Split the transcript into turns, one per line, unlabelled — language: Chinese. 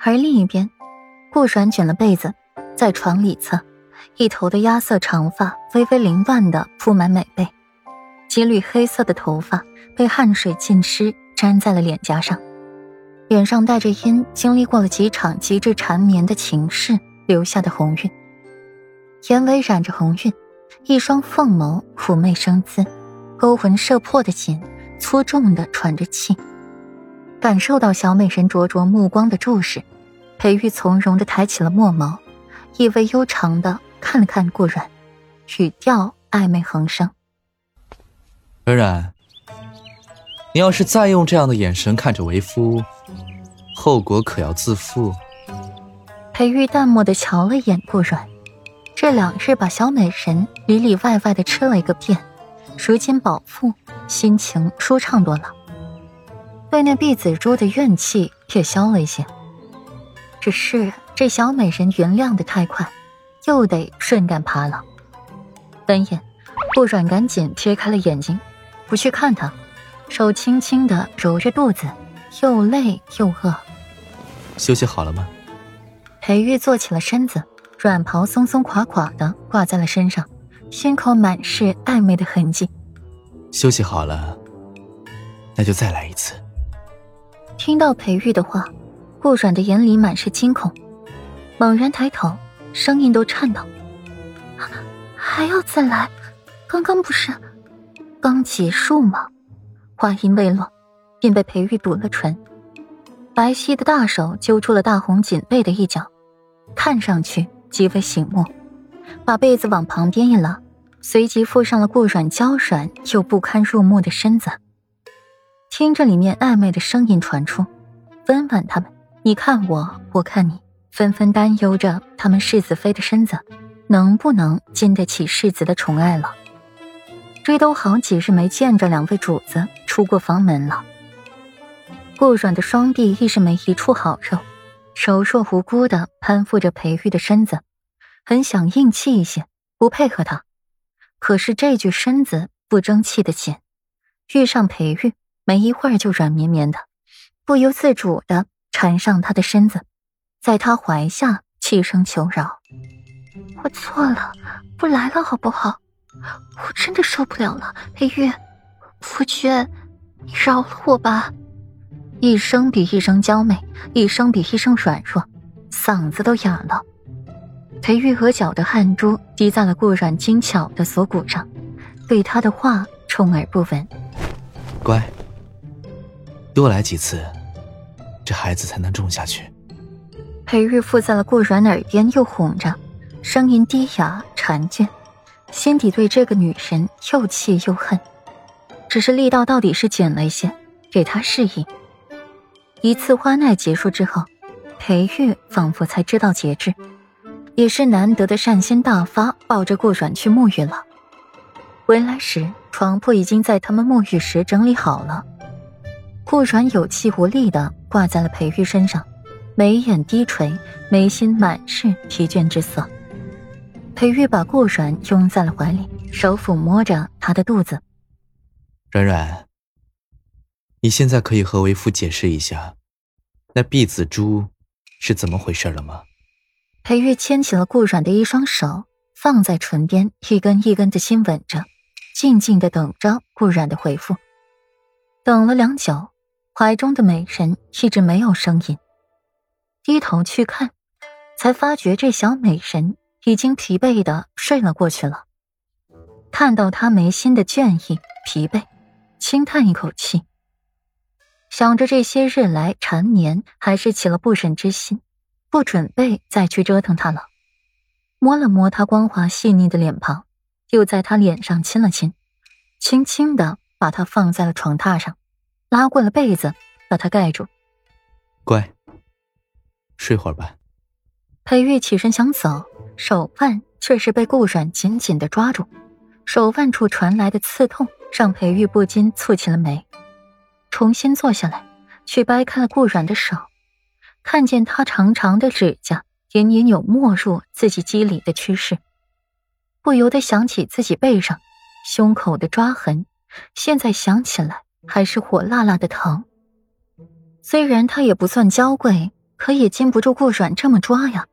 而另一边，顾阮卷了被子，在床里侧，一头的压色长发微微凌乱的铺满美背，几缕黑色的头发被汗水浸湿，粘在了脸颊上，脸上带着因经历过了几场极致缠绵的情事留下的红晕，眼尾染着红晕，一双凤眸妩媚生姿，勾魂摄魄的紧，粗重的喘着气。感受到小美人灼灼目光的注视，裴玉从容的抬起了墨眸，意味悠长的看了看顾阮，语调暧昧横生：“
冉冉，你要是再用这样的眼神看着为夫，后果可要自负。”
裴玉淡漠的瞧了眼顾阮，这两日把小美人里里外外的吃了一个遍，如今饱腹，心情舒畅多了。对那碧紫珠的怨气也消了一些，只是这小美人原谅的太快，又得顺杆爬了。闻言，顾阮赶紧贴开了眼睛，不去看他，手轻轻的揉着肚子，又累又饿。
休息好了吗？
裴玉坐起了身子，软袍松松垮垮的挂在了身上，胸口满是暧昧的痕迹。
休息好了，那就再来一次。
听到裴玉的话，顾阮的眼里满是惊恐，猛然抬头，声音都颤抖：“还要再来？刚刚不是刚结束吗？”话音未落，便被裴玉堵了唇，白皙的大手揪住了大红锦被的一角，看上去极为醒目，把被子往旁边一拉，随即附上了顾阮娇软又不堪入目的身子。听着里面暧昧的声音传出，温婉他们，你看我，我看你，纷纷担忧着他们世子妃的身子能不能经得起世子的宠爱了。这都好几日没见着两位主子出过房门了。顾软的双臂亦是没一处好肉，手若无辜的攀附着裴玉的身子，很想硬气一些，不配合他。可是这具身子不争气的紧，遇上裴玉。没一会儿就软绵绵的，不由自主的缠上他的身子，在他怀下轻声求饶：“我错了，不来了好不好？我真的受不了了，裴玉，夫君，你饶了我吧！”一声比一声娇媚，一声比一声软弱，嗓子都哑了。裴玉额角的汗珠滴在了顾软精巧的锁骨上，对他的话充耳不闻。
乖。多来几次，这孩子才能种下去。
裴玉附在了顾阮耳边，又哄着，声音低哑缠倦，心底对这个女人又气又恨，只是力道到底是减了一些，给她适应。一次花耐结束之后，裴玉仿佛才知道节制，也是难得的善心大发，抱着顾阮去沐浴了。回来时，床铺已经在他们沐浴时整理好了。顾阮有气无力的挂在了裴玉身上，眉眼低垂，眉心满是疲倦之色。裴玉把顾阮拥在了怀里，手抚摸着他的肚子。
软软，你现在可以和为夫解释一下，那碧子珠是怎么回事了吗？
裴玉牵起了顾阮的一双手，放在唇边，一根一根的亲吻着，静静的等着顾阮的回复。等了良久。怀中的美人一直没有声音，低头去看，才发觉这小美人已经疲惫的睡了过去了。看到他眉心的倦意、疲惫，轻叹一口气，想着这些日来缠绵，还是起了不忍之心，不准备再去折腾他了。摸了摸他光滑细腻的脸庞，又在他脸上亲了亲，轻轻的把他放在了床榻上。拉过了被子，把他盖住。
乖，睡会儿吧。
裴玉起身想走，手腕却是被顾阮紧紧的抓住。手腕处传来的刺痛，让裴玉不禁蹙起了眉。重新坐下来，去掰开了顾阮的手，看见他长长的指甲隐隐有没入自己肌理的趋势，不由得想起自己背上、胸口的抓痕。现在想起来。还是火辣辣的疼。虽然他也不算娇贵，可也禁不住顾软这么抓呀。